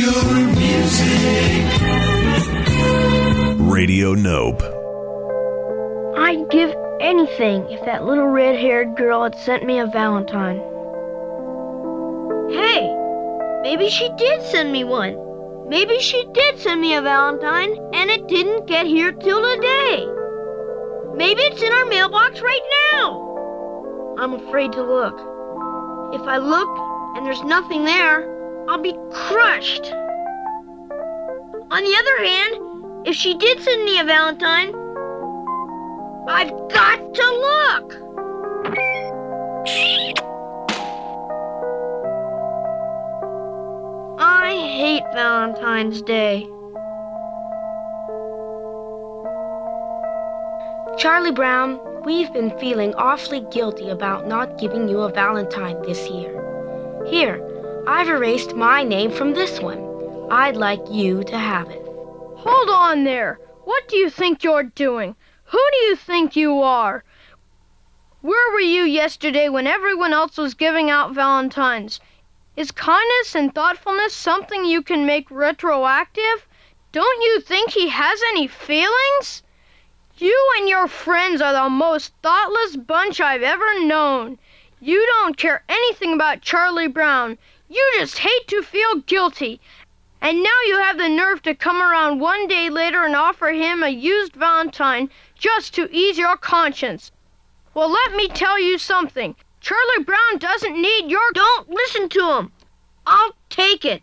your music. Radio Nope. I'd give anything if that little red haired girl had sent me a Valentine. Hey, maybe she did send me one. Maybe she did send me a Valentine and it didn't get here till today. Maybe it's in our mailbox right now. I'm afraid to look. If I look and there's nothing there, I'll be crushed. On the other hand, if she did send me a Valentine, I've got to look. I hate Valentine's Day. Charlie Brown, we've been feeling awfully guilty about not giving you a Valentine this year. Here, I've erased my name from this one. I'd like you to have it. Hold on there. What do you think you're doing? Who do you think you are? Where were you yesterday when everyone else was giving out Valentines? Is kindness and thoughtfulness something you can make retroactive? Don't you think he has any feelings? You and your friends are the most thoughtless bunch I've ever known. You don't care anything about Charlie Brown. You just hate to feel guilty. And now you have the nerve to come around one day later and offer him a used Valentine just to ease your conscience. Well, let me tell you something. Charlie Brown doesn't need your. Don't listen to him. I'll take it.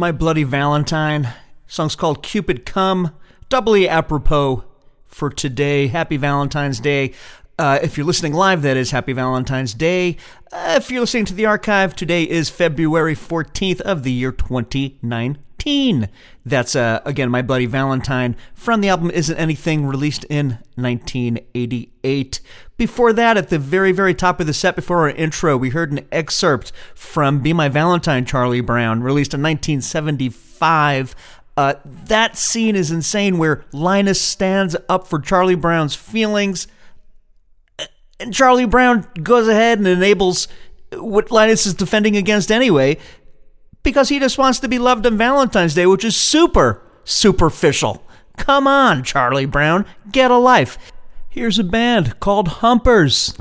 My Bloody Valentine. Song's called Cupid Come. Doubly apropos for today. Happy Valentine's Day. Uh, if you're listening live, that is Happy Valentine's Day. Uh, if you're listening to the archive, today is February 14th of the year 2019. That's, uh, again, My Bloody Valentine from the album Isn't Anything, released in 1988. Before that, at the very, very top of the set, before our intro, we heard an excerpt from Be My Valentine, Charlie Brown, released in 1975. Uh, that scene is insane where Linus stands up for Charlie Brown's feelings, and Charlie Brown goes ahead and enables what Linus is defending against anyway, because he just wants to be loved on Valentine's Day, which is super superficial. Come on, Charlie Brown, get a life. Here's a band called Humpers.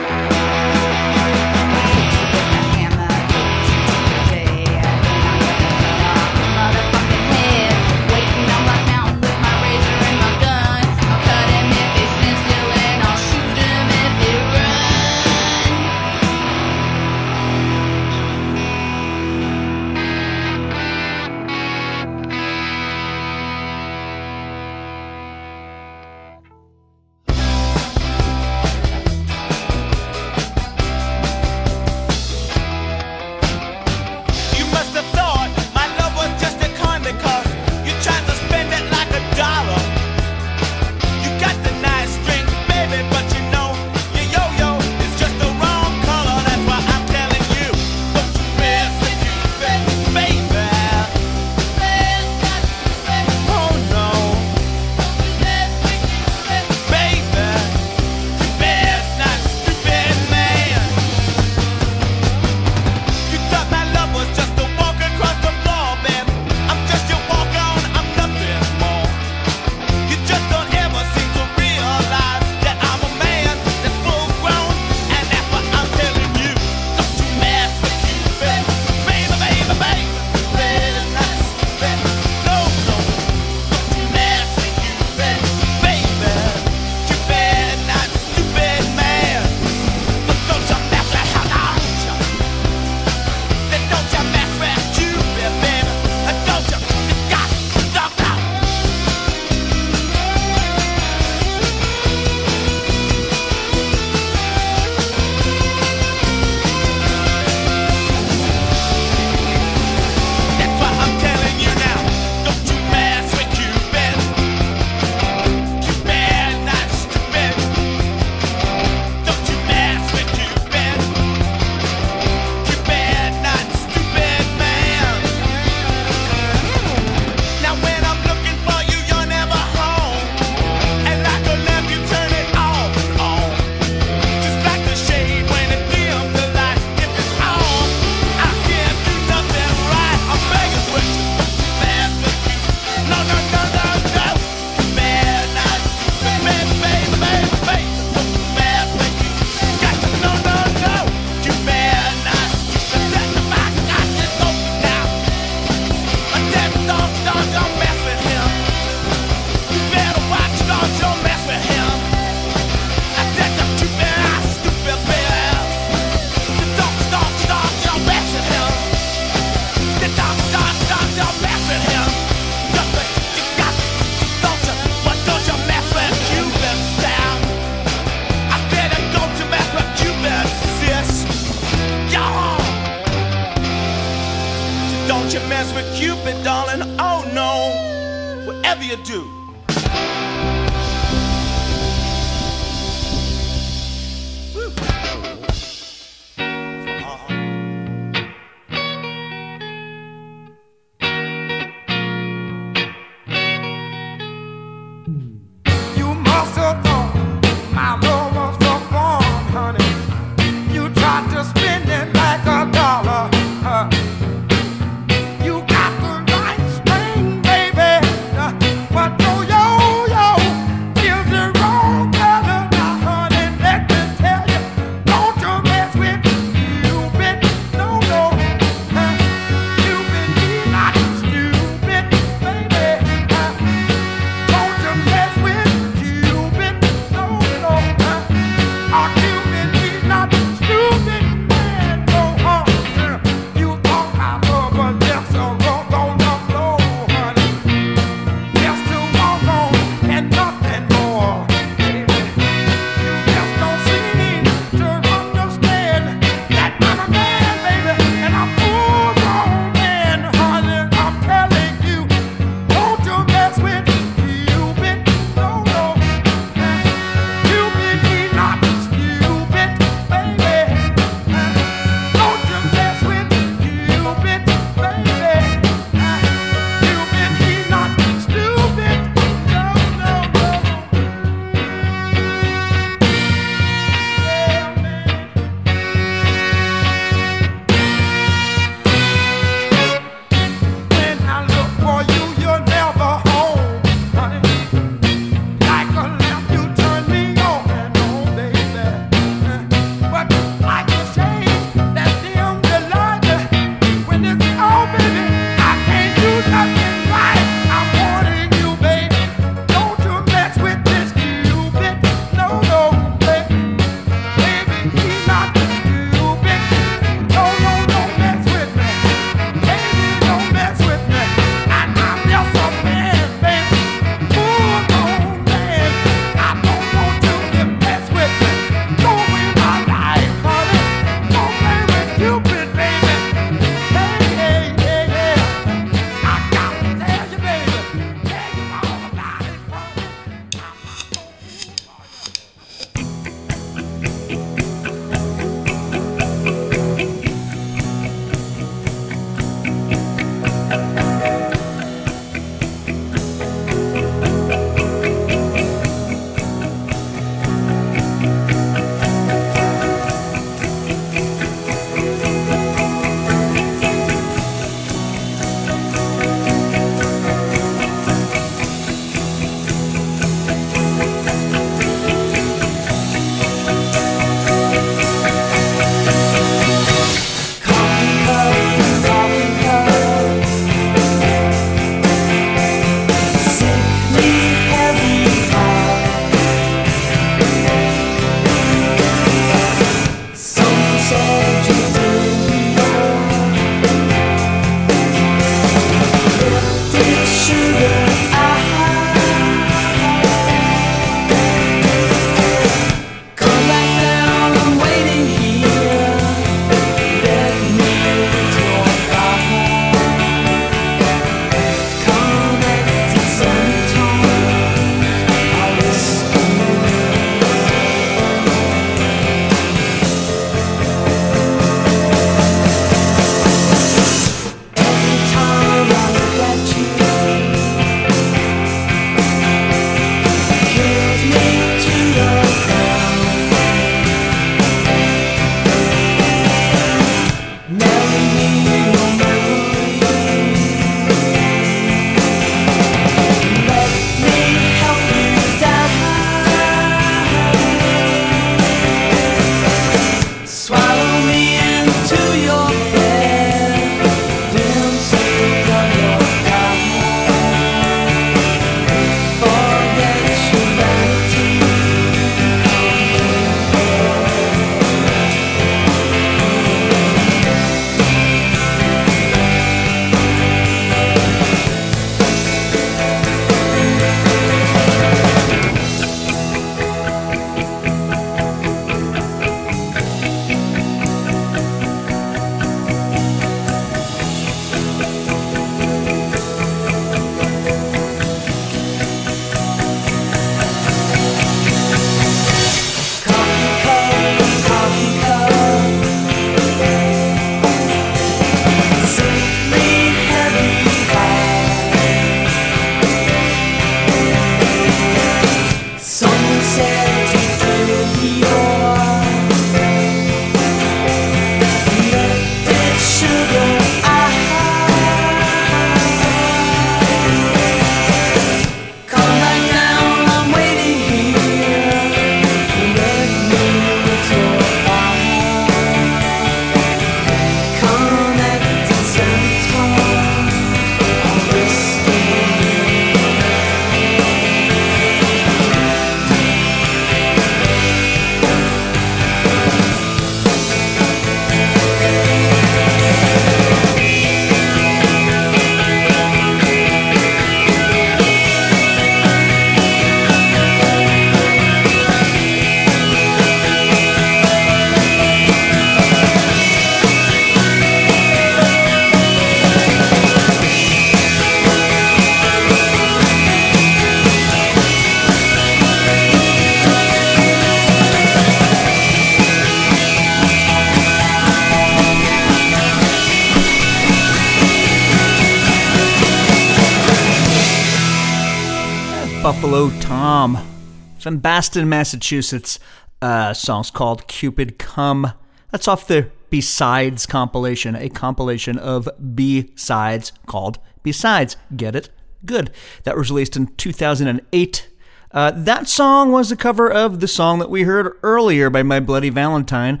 From Boston, Massachusetts. Uh, song's called Cupid Come. That's off the Besides compilation, a compilation of B-Sides called Besides. Get it? Good. That was released in 2008. Uh, that song was a cover of the song that we heard earlier by My Bloody Valentine,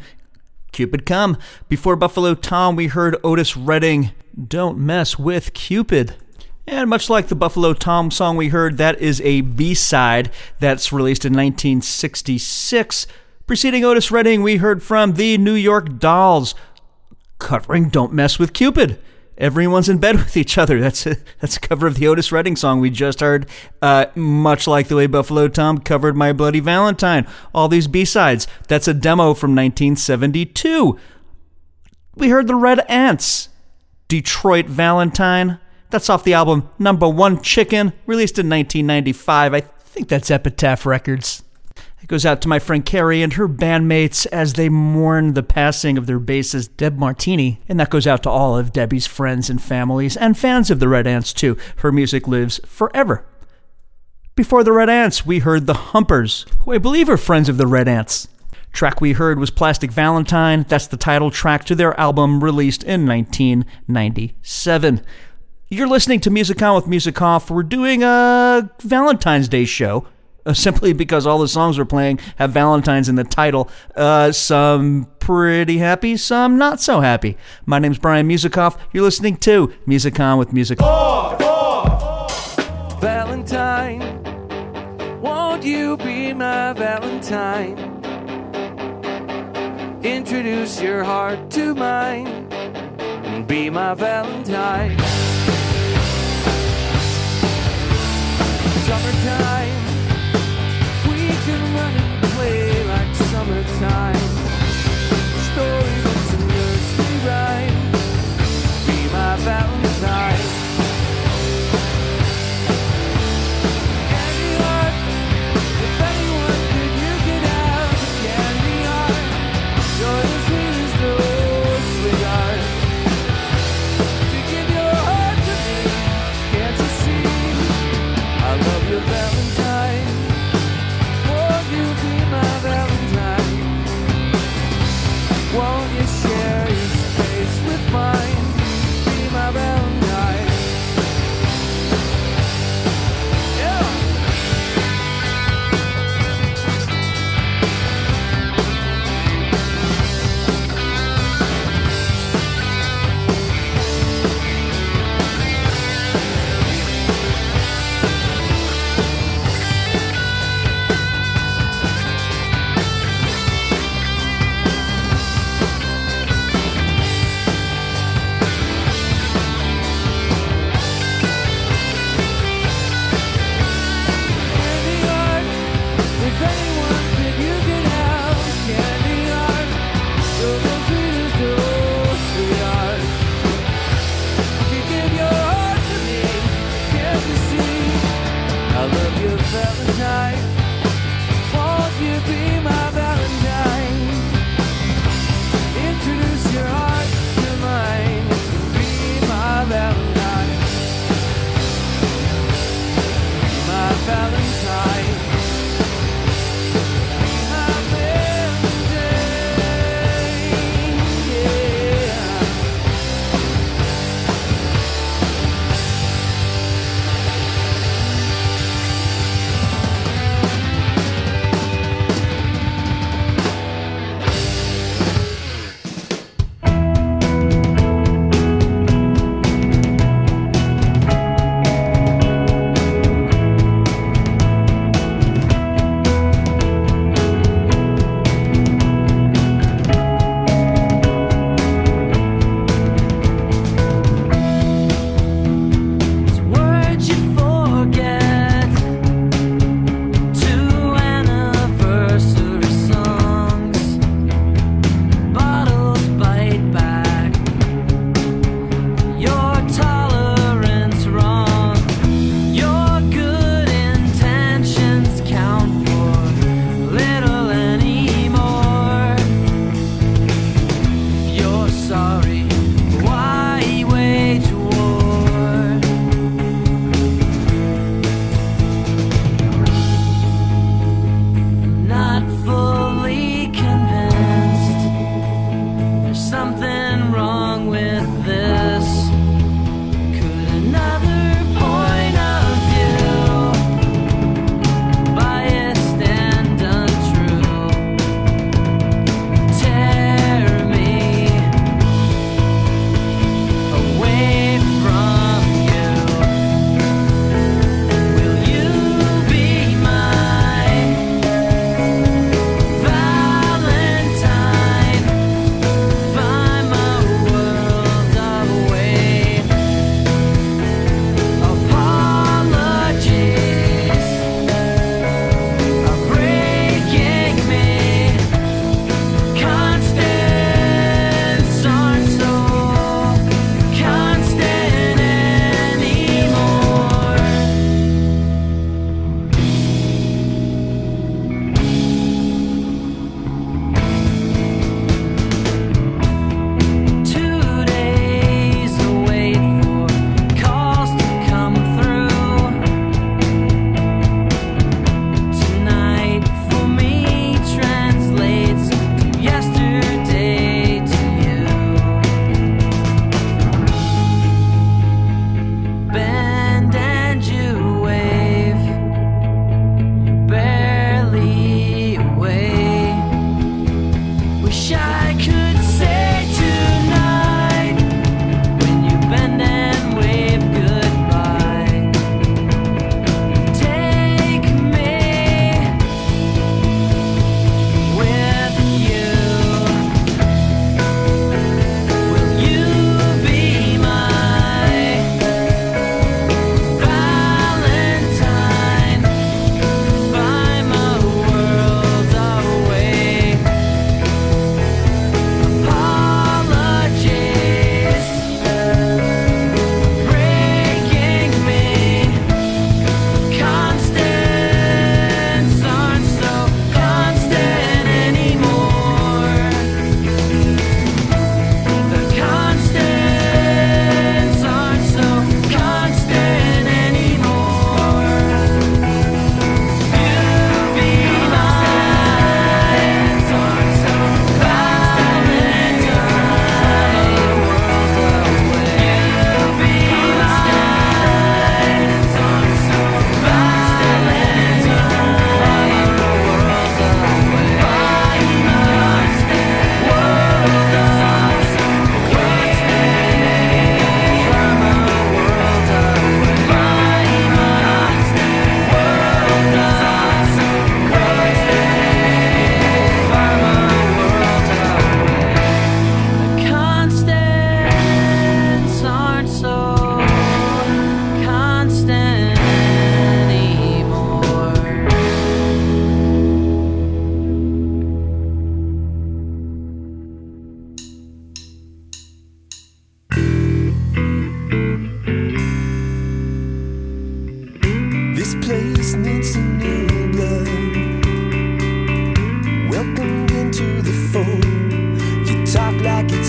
Cupid Come. Before Buffalo Tom, we heard Otis Redding, Don't Mess with Cupid. And much like the Buffalo Tom song we heard, that is a B side that's released in 1966. Preceding Otis Redding, we heard from the New York Dolls covering Don't Mess with Cupid. Everyone's in bed with each other. That's a, that's a cover of the Otis Redding song we just heard, uh, much like the way Buffalo Tom covered My Bloody Valentine. All these B sides. That's a demo from 1972. We heard the Red Aunts, Detroit Valentine. That's off the album Number One Chicken, released in 1995. I think that's Epitaph Records. It goes out to my friend Carrie and her bandmates as they mourn the passing of their bassist Deb Martini. And that goes out to all of Debi's friends and families and fans of the Red Aunts, too. Her music lives forever. Before the Red Aunts, we heard the Humpers, who I believe are friends of the Red Aunts. Track we heard was Plastique Valentine. That's the title track to their album released in 1997. You're listening to Music On with Music Off. We're doing a Valentine's Day show. Uh, simply because all the songs we're playing have Valentine's in the title. Uh, some pretty happy, some not so happy. My name's Brian Musikoff. You're listening to Music On with Music Valentine, won't you be my Valentine? Introduce your heart to mine and be my Valentine. Summertime, we can run and play like summertime. Storybooks and nursery be my Valentine.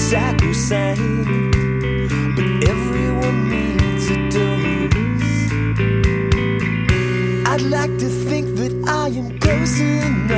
sacrosanct, but everyone needs a dose. I'd like to think that I am close enough.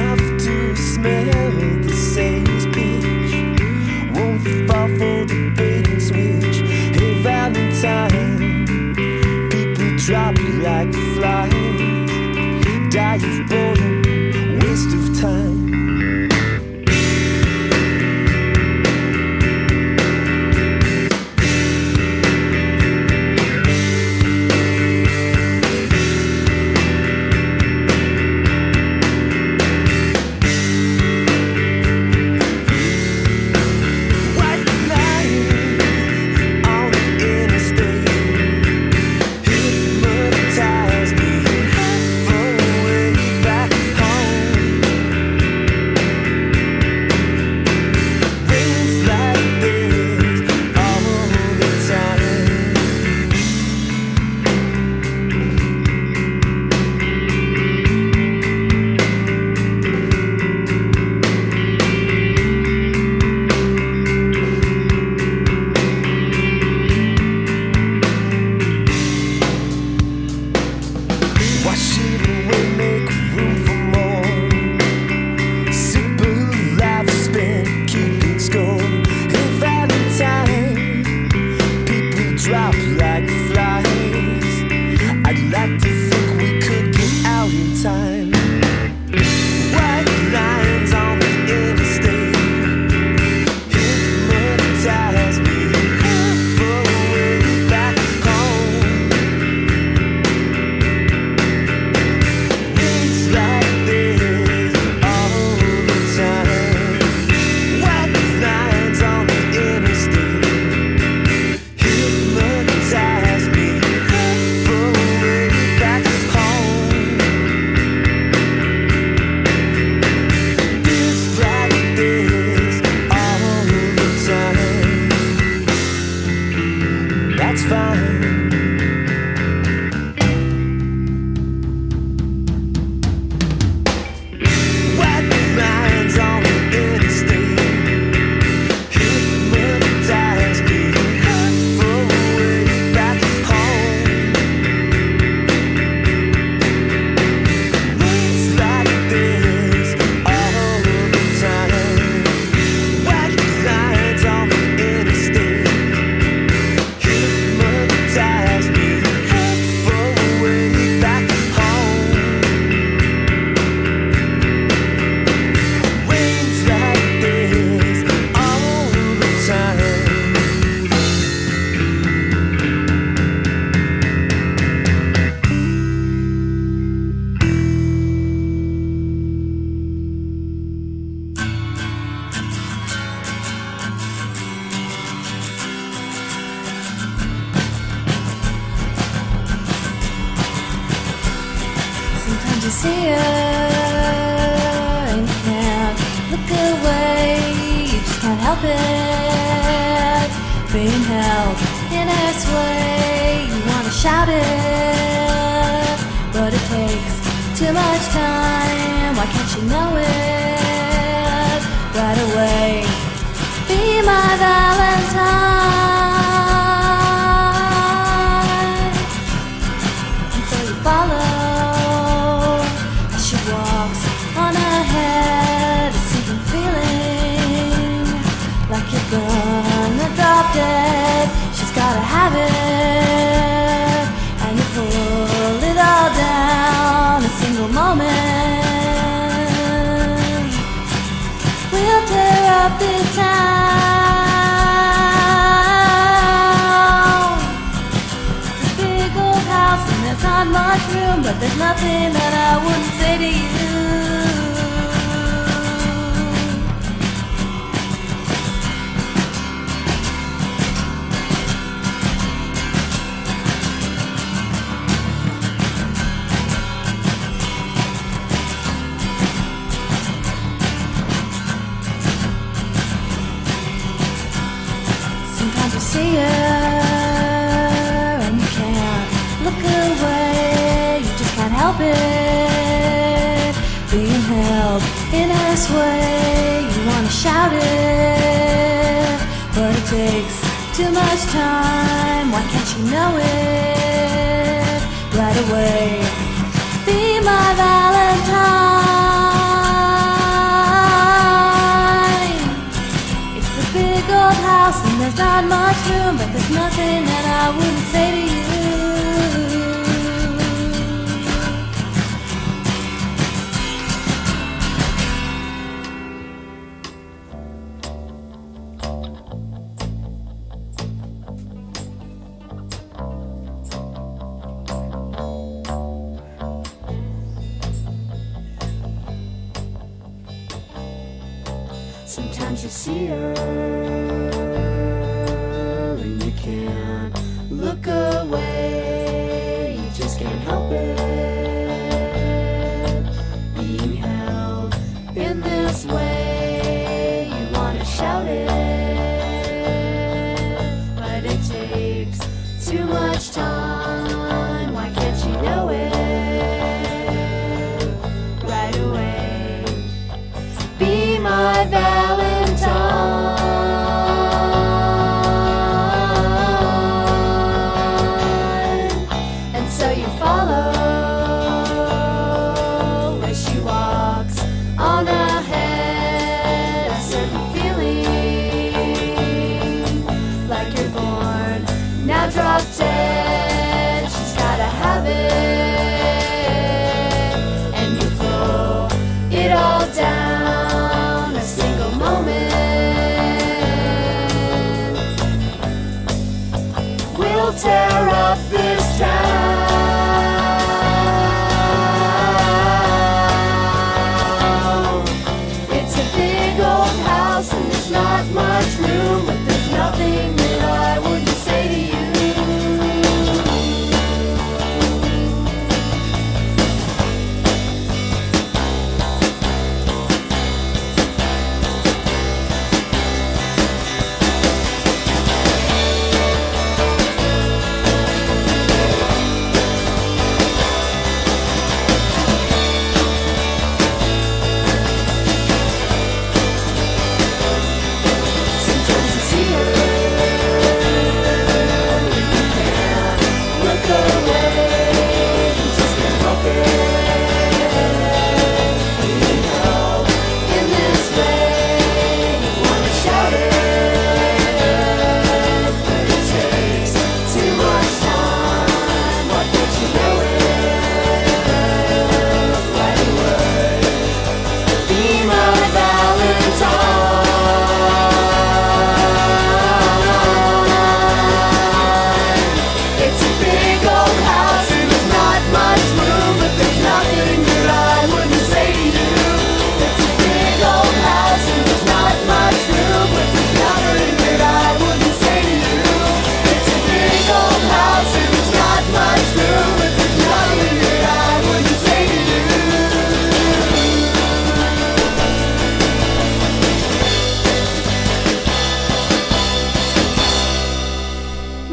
Sometimes you see her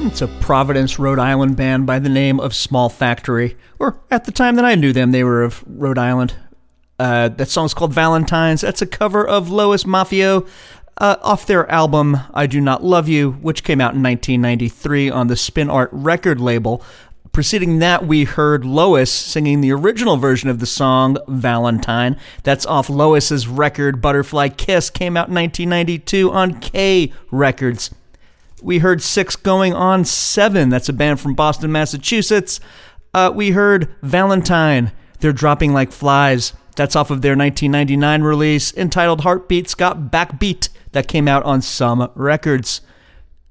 It's a Providence, Rhode Island band by the name of Small Factory. Or at the time that I knew them, they were of Rhode Island. Uh, that song's called Valentine's. That's a cover of Lois Maffeo uh, off their album I Do Not Love You, which came out in 1993 on the Spin Art record label. Preceding that, we heard Lois singing the original version of the song Valentine. That's off Lois's record Butterfly Kiss, came out in 1992 on K Records. We heard Six Going on Seven. That's a band from Boston, Massachusetts. Uh, we heard Valentine. They're dropping like flies. That's off of their 1999 release entitled Heartbreak's Got Backbeat. That came out on some records.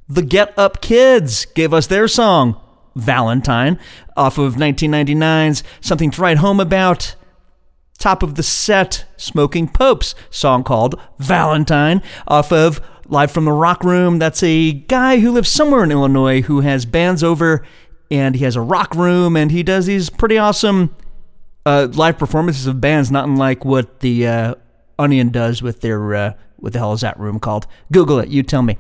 The Get Up Kids gave us their song, Valentine, off of 1999's Something to Write Home About. Top of the set, Smoking Popes, song called Valentine, off of Live from the Rock Room. That's a guy who lives somewhere in Illinois who has bands over and he has a rock room and he does these pretty awesome uh, live performances of bands, not unlike what the uh, Onion does with their, uh, what the hell is that room called? Google it, you tell me.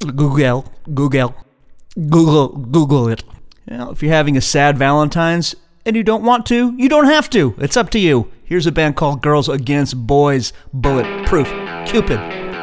Google, Google, Google, Google it. Well, if you're having a sad Valentine's and you don't want to, you don't have to. It's up to you. Here's a band called Girls Against Boys Bulletproof Cupid.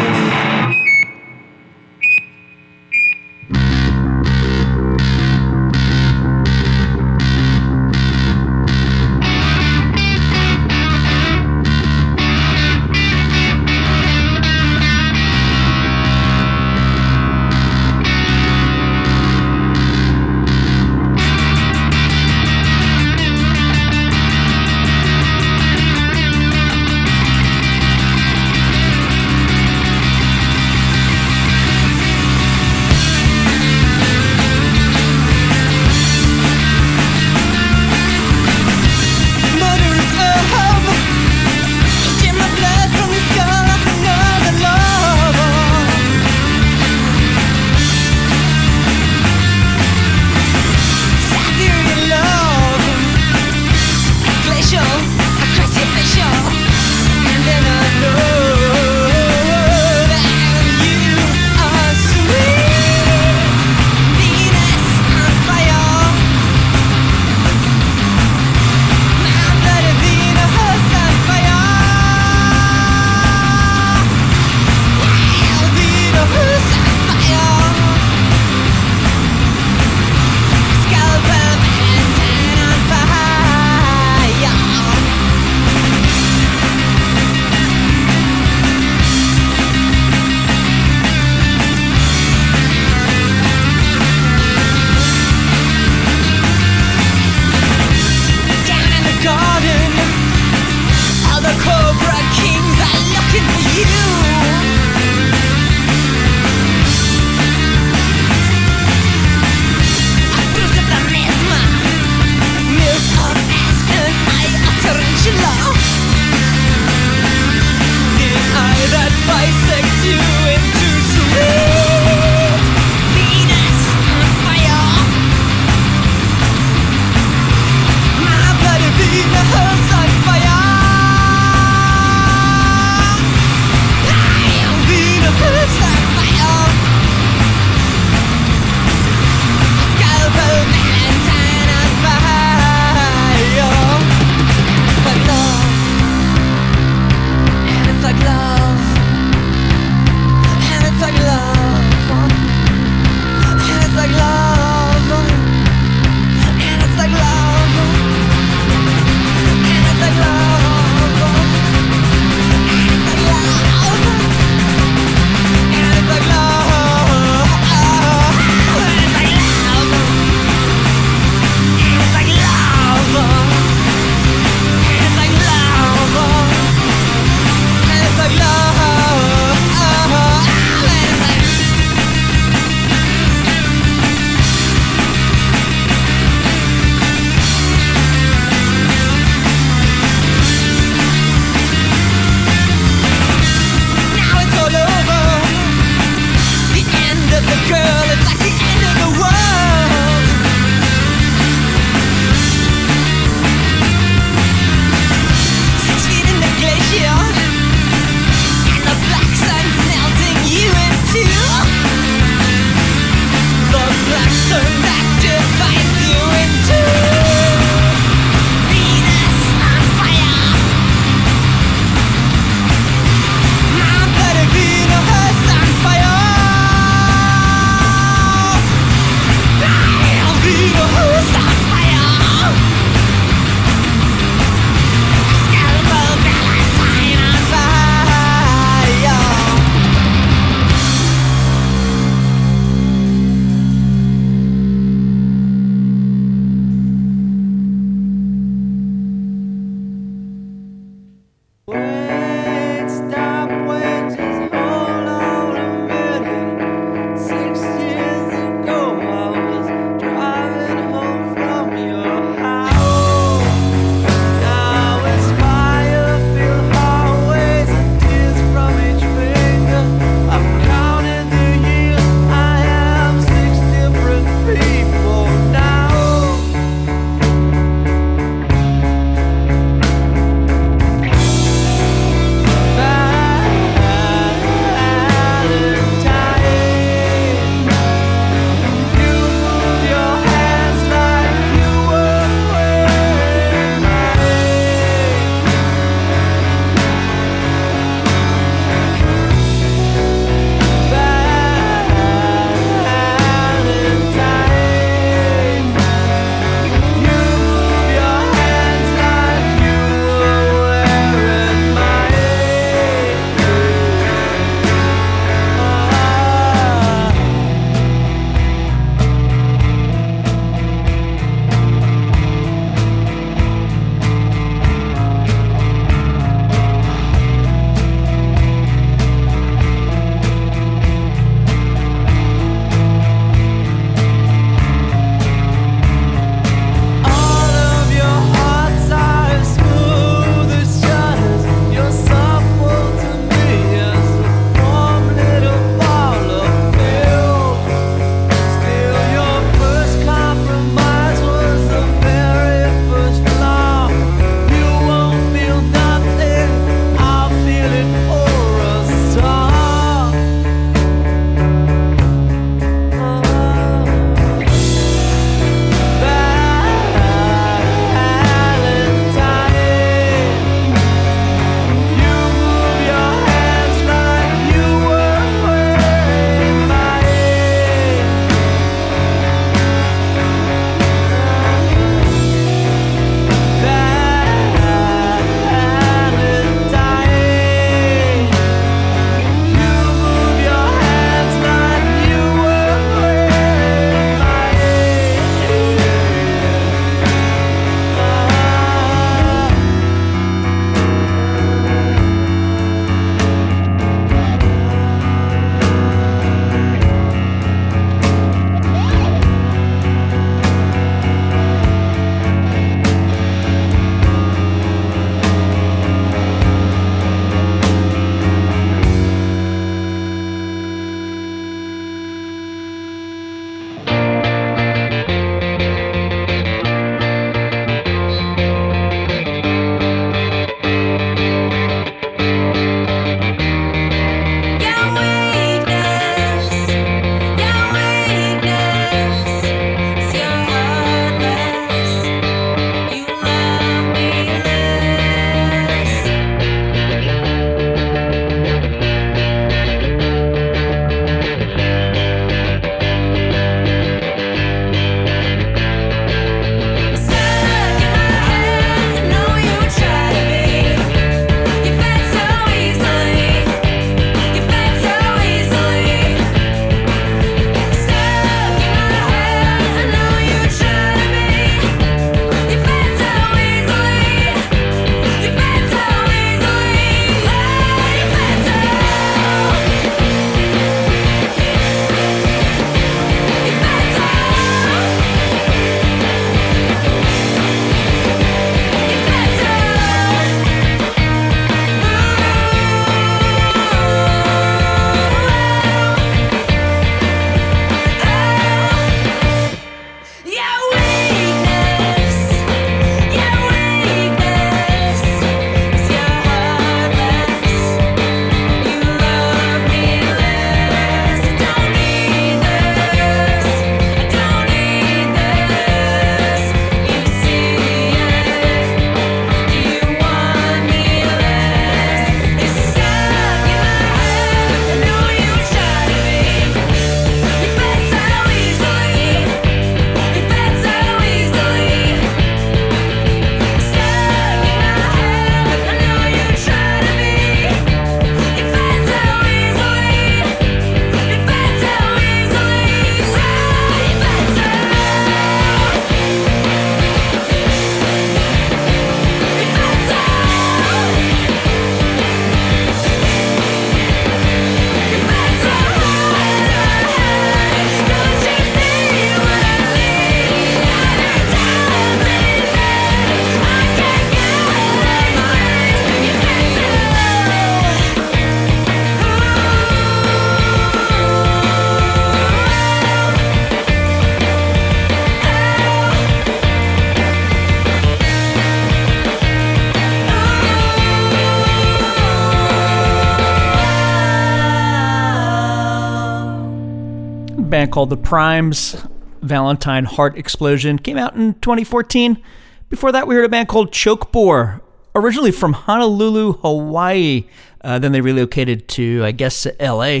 Called The Primes. Valentine Heart Explosion came out in 2014. Before that, we heard a band called Chokebore, originally from Honolulu, Hawaii. Uh, then they relocated to, I guess, LA,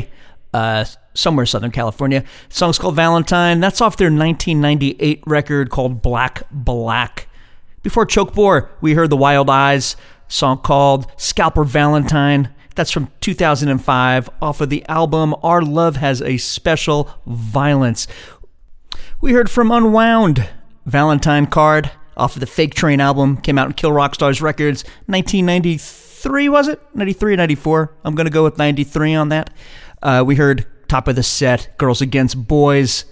uh, somewhere Southern California. The song's called Valentine. That's off their 1998 record called Black Black. Before Chokebore, we heard The Wild Eyes, song called Scalper Valentine. That's from 2005 off of the album Our Love Has a Special Violence. We heard from Unwound, Valentine Card, off of the Fake Train album, came out in Kill Rock Stars Records, 1993, was it? 93 94. I'm going to go with 93 on that. Uh, we heard top of the set, Girls Against Boys.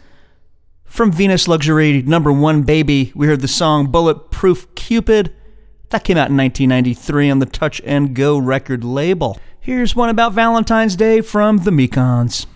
From Venus Luxure, number one baby, we heard the song Bulletproof Cupid. That came out in 1993 on the Touch and Go record label. Here's one about Valentine's Day from the Mekons.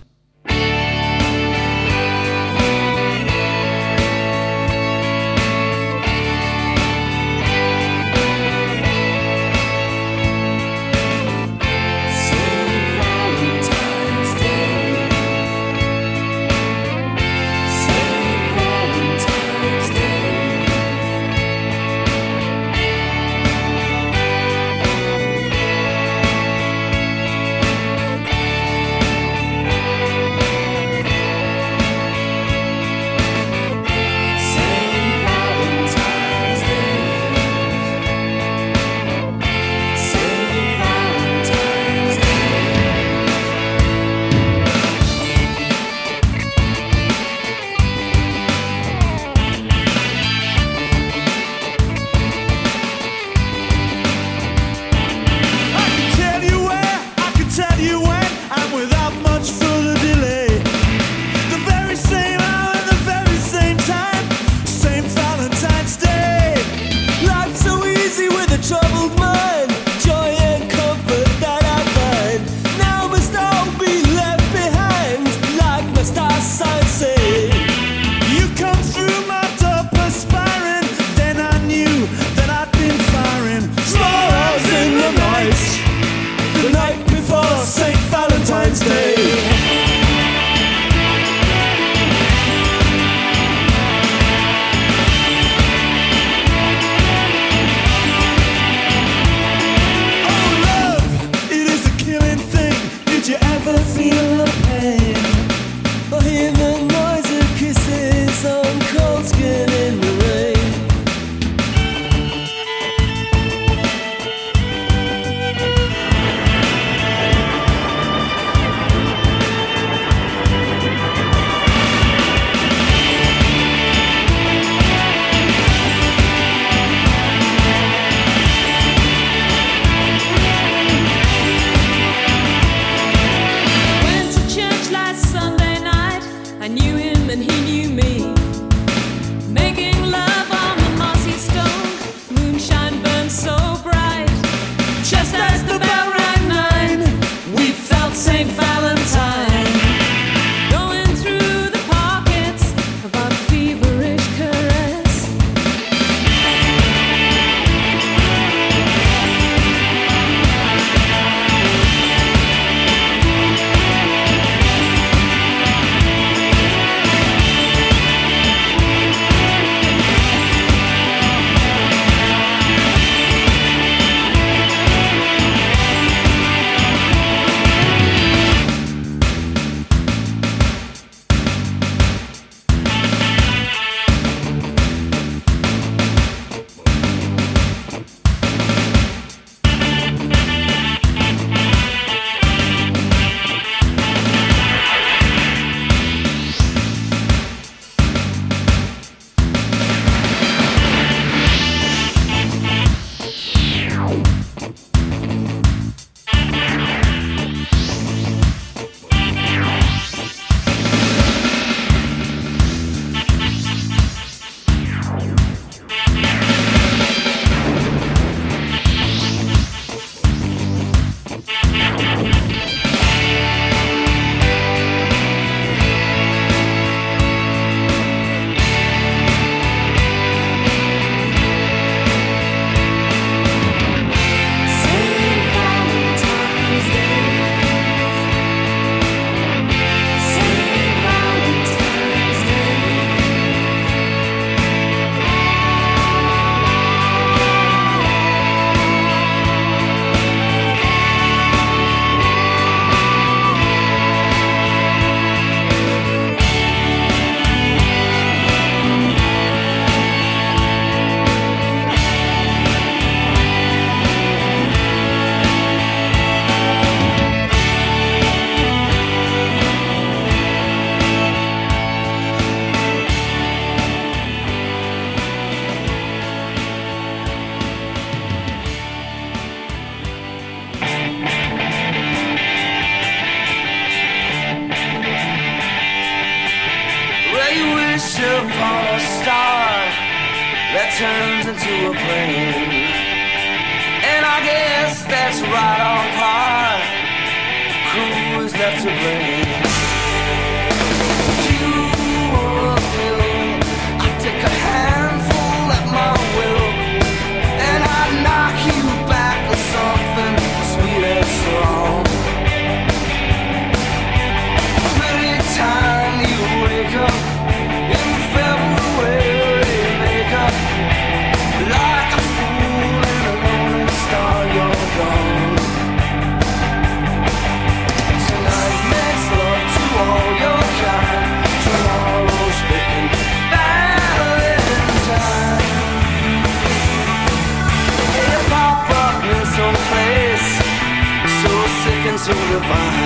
Divine.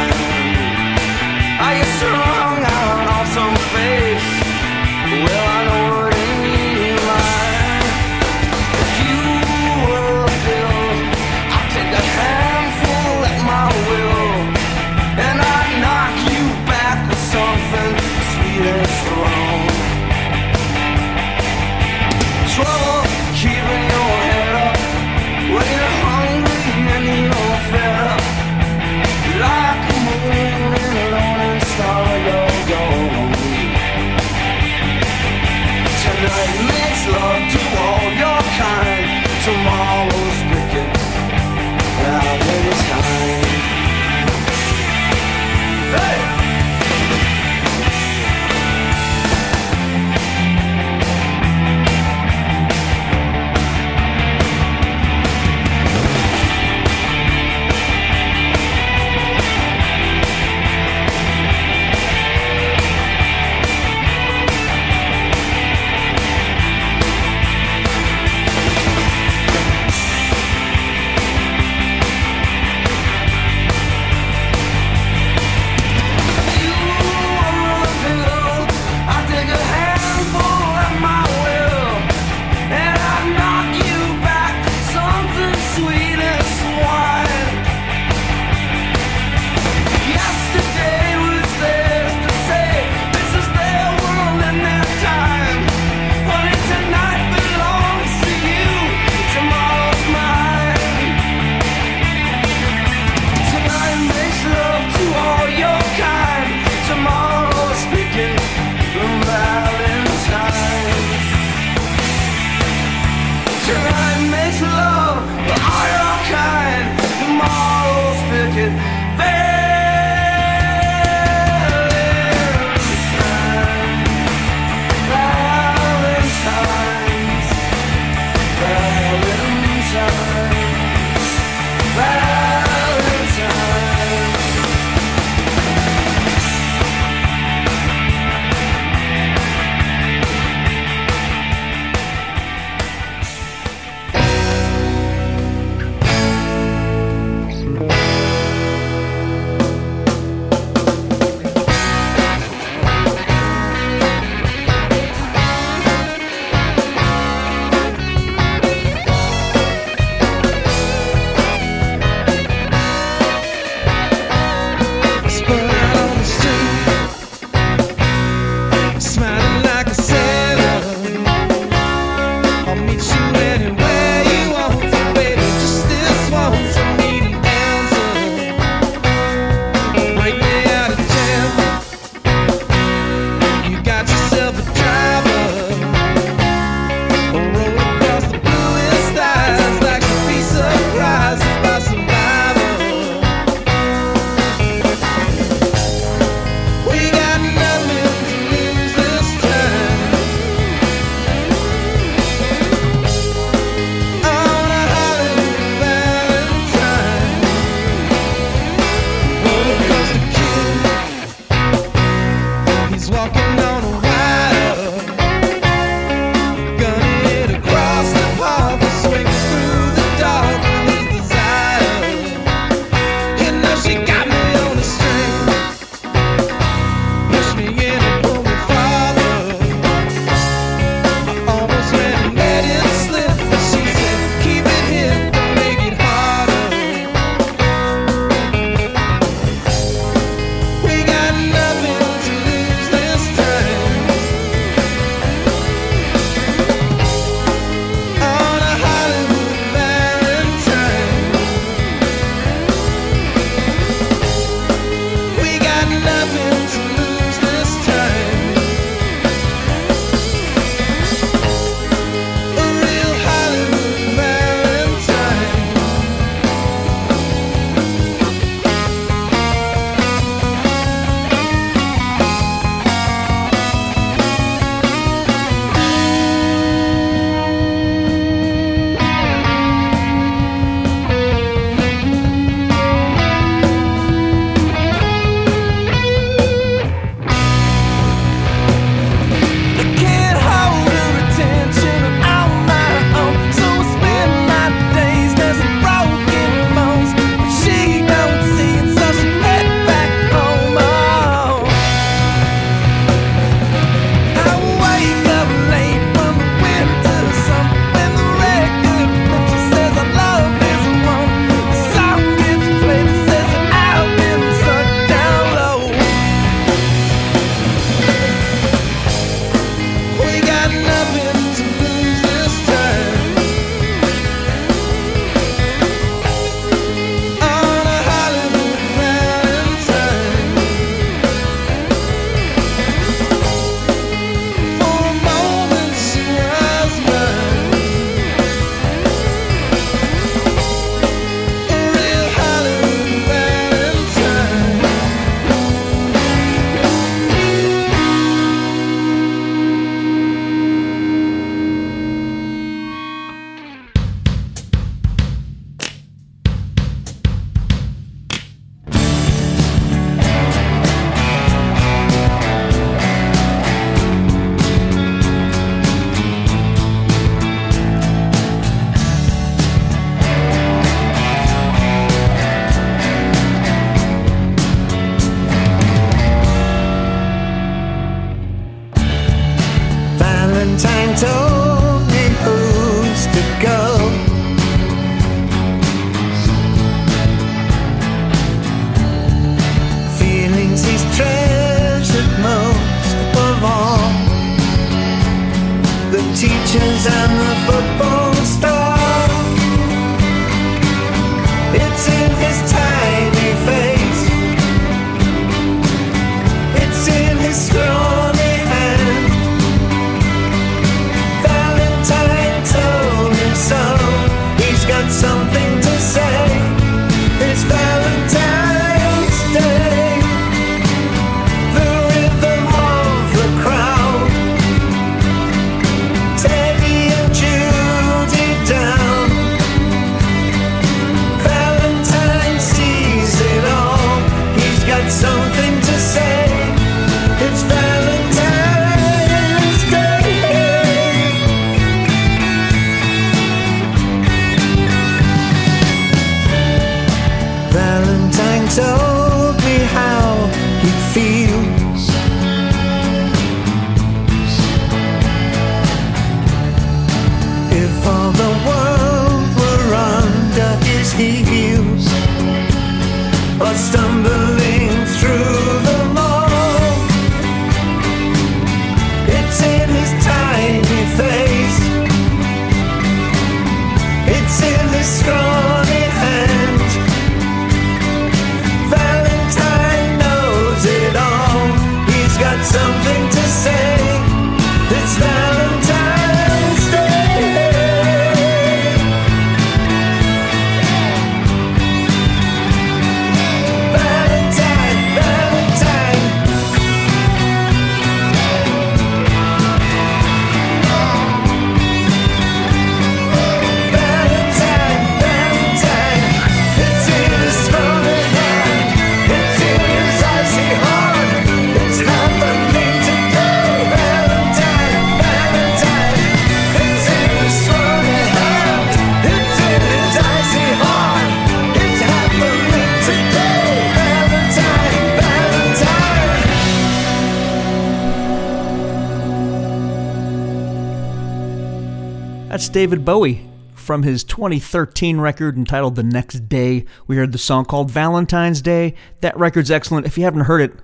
David Bowie from his 2013 record entitled The Next Day. We heard the song called Valentine's Day. That record's excellent. If you haven't heard it,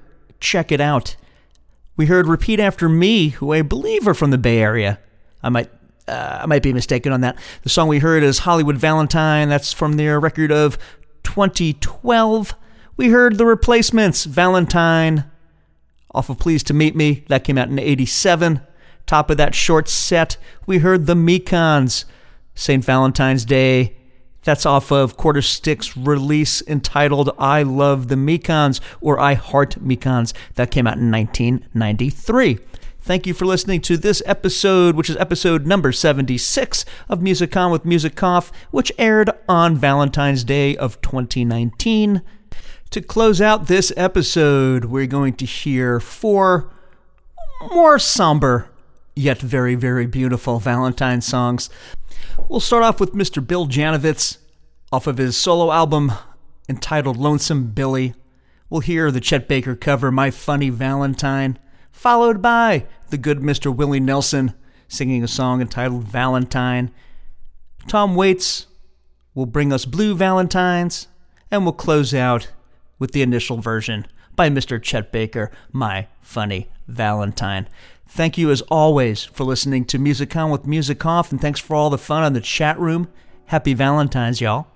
check it out. We heard Repeat After Me, who I believe are from the Bay Area. I might uh, I might be mistaken on that. The song we heard is Hollywood Valentine. That's from their record of 2012. We heard The Replacements, Valentine, off of Pleased to Meet Me. That came out in 87. Top of that short set, we heard the Mekons, St. Valentine's Day. That's off of Quarter Stick's release entitled I Love the Mekons or I Heart Mekons. That came out in 1993. Thank you for listening to this episode, which is episode number 76 of Music On with Music Off, which aired on Valentine's Day of 2019. To close out this episode, we're going to hear four more somber, yet very, very beautiful Valentine songs. We'll start off with Mr. Bill Janovitz off of his solo album entitled Lonesome Billy. We'll hear the Chet Baker cover, My Funny Valentine, followed by the good Mr. Willie Nelson singing a song entitled Valentine. Tom Waits will bring us Blue Valentines, and we'll close out with the initial version by Mr. Chet Baker, My Funny Valentine. Thank you as always for listening to Music On with Music Off, and thanks for all the fun on the chat room. Happy Valentine's, y'all.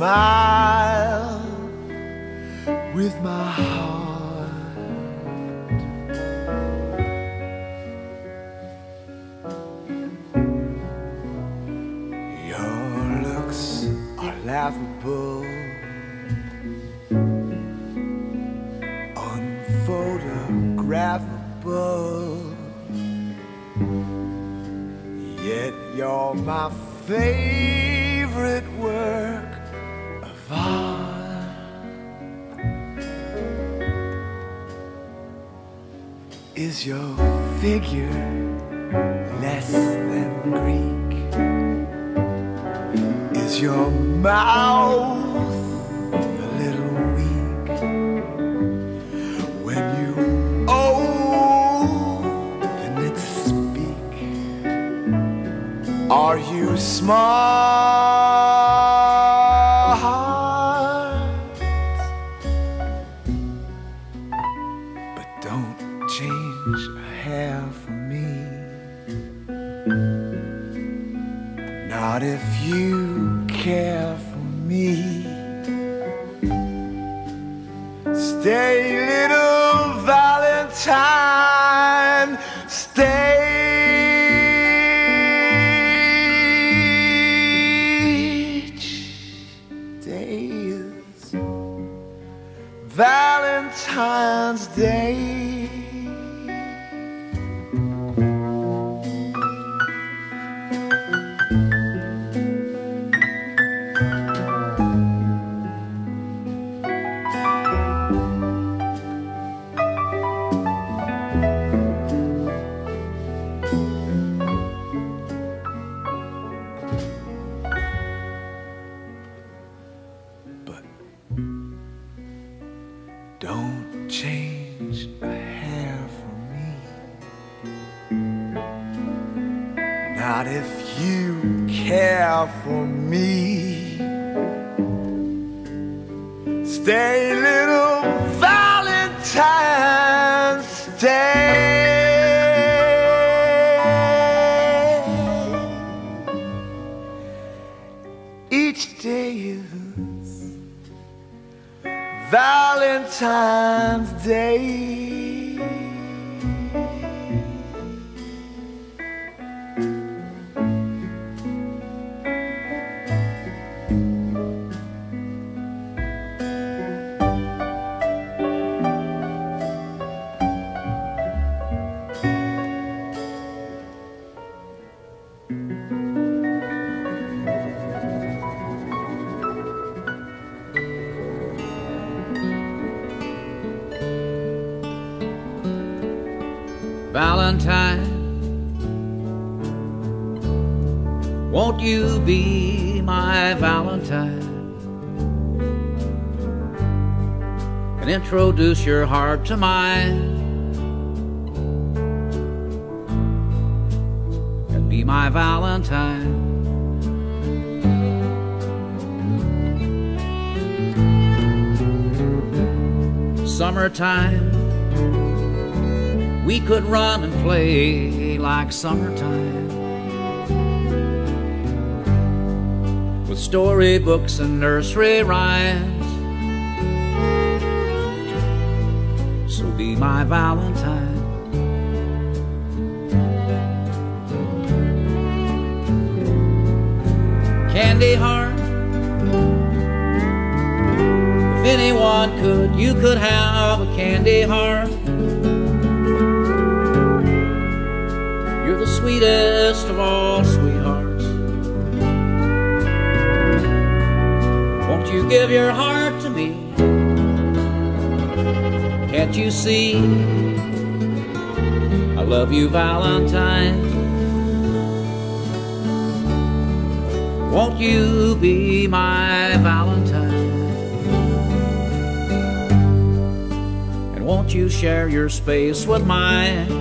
Smile with my heart. Your looks are laughable, unphotographable. Yet you're my favorite work Is your figure less than Greek? Is your mouth a little weak when you open it to speak? Are you smart? Valentine? And introduce your heart to mine. And be my Valentine. Summertime we could run and play like summertime storybooks and nursery rhymes. So be my Valentine. Candy heart. If anyone could, you could have a candy heart. You're the sweetest of all give your heart to me? Can't you see? I love you, Valentine. Won't you be my Valentine? And won't you share your space with mine?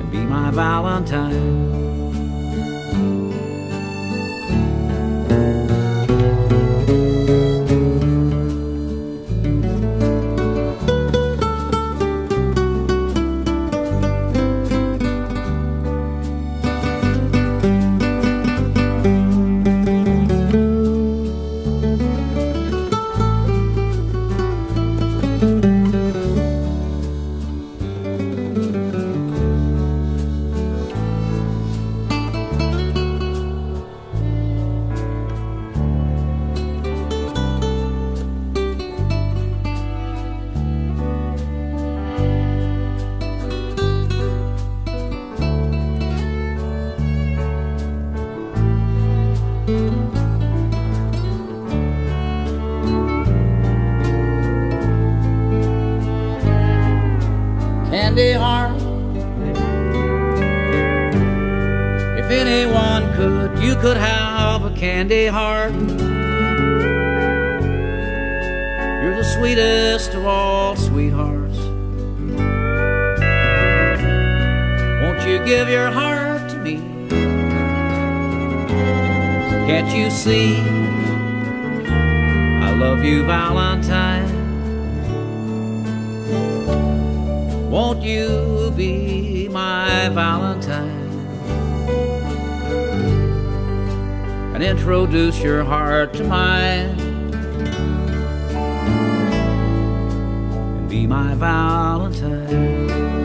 And be my Valentine. Valentine. Won't you be my Valentine? And introduce your heart to mine. And be my Valentine.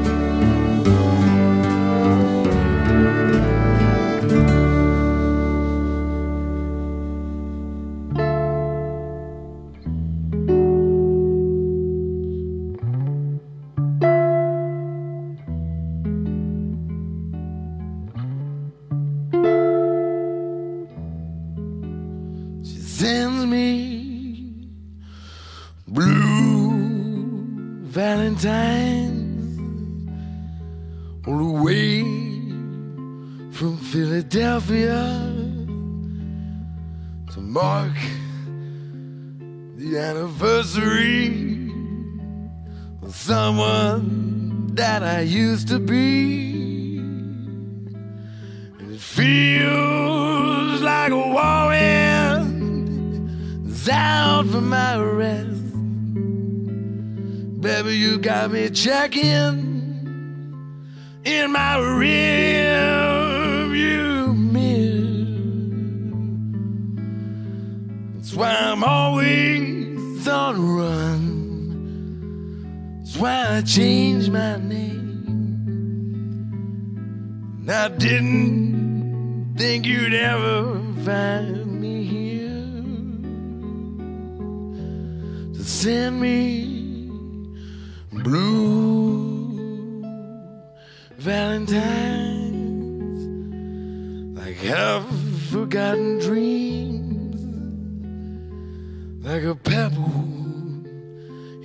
Someone that I used to be. It feels like a warrant is out for my arrest. Baby, you got me checking in my rear view mirror. That's why I'm always on the run. Why I changed my name. And I didn't think you'd ever find me here to send me blue Valentines like half forgotten dreams, like a pebble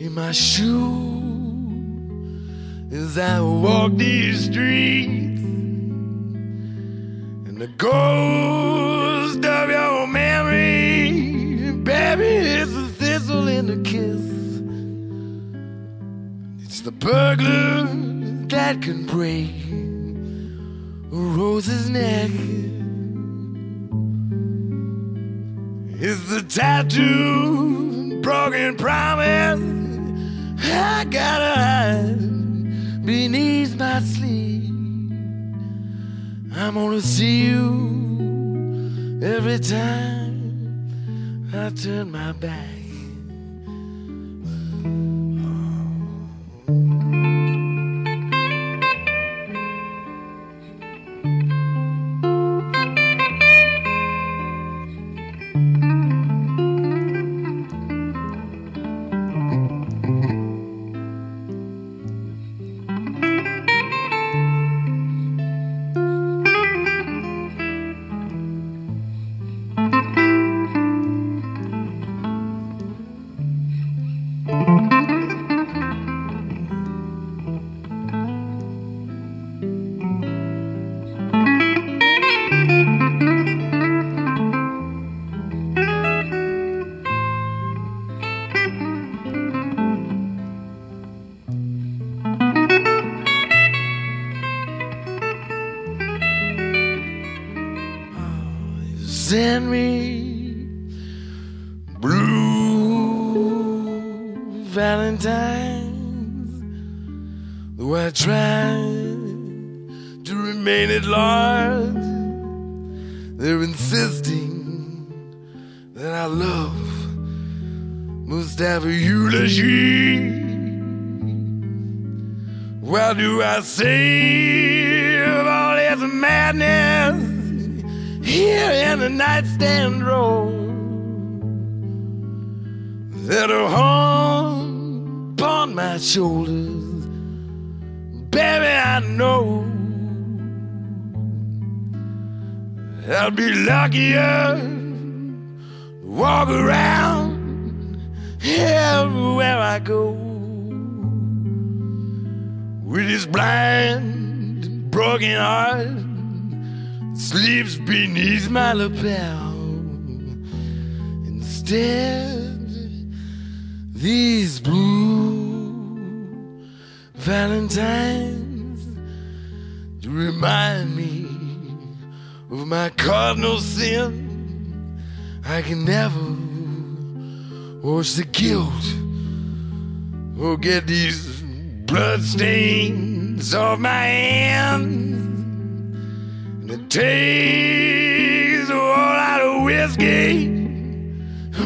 in my shoe as I walk these streets, and the ghost of your memory, baby, is a thistle in a kiss. It's the burglar that can break a rose's neck. It's the tattoo, broken promise. I gotta hide beneath my sleeve. I'm gonna see you every time I turn my back. My lapel. Instead, these blue valentines remind me of my cardinal sin. I can never wash the guilt or get these blood stains off my hands. And it takes a whole lot of whiskey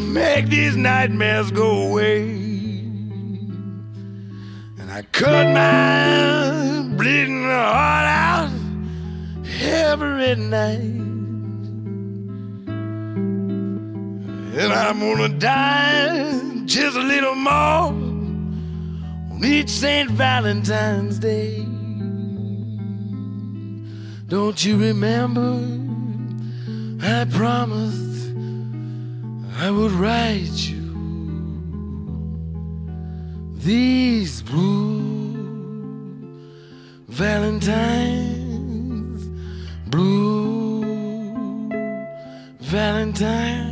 make these nightmares go away. And I cut my bleeding heart out every night. And I'm gonna die just a little more on each St. Valentine's Day. Don't you remember? I promised I would write you these blue Valentines, blue Valentines,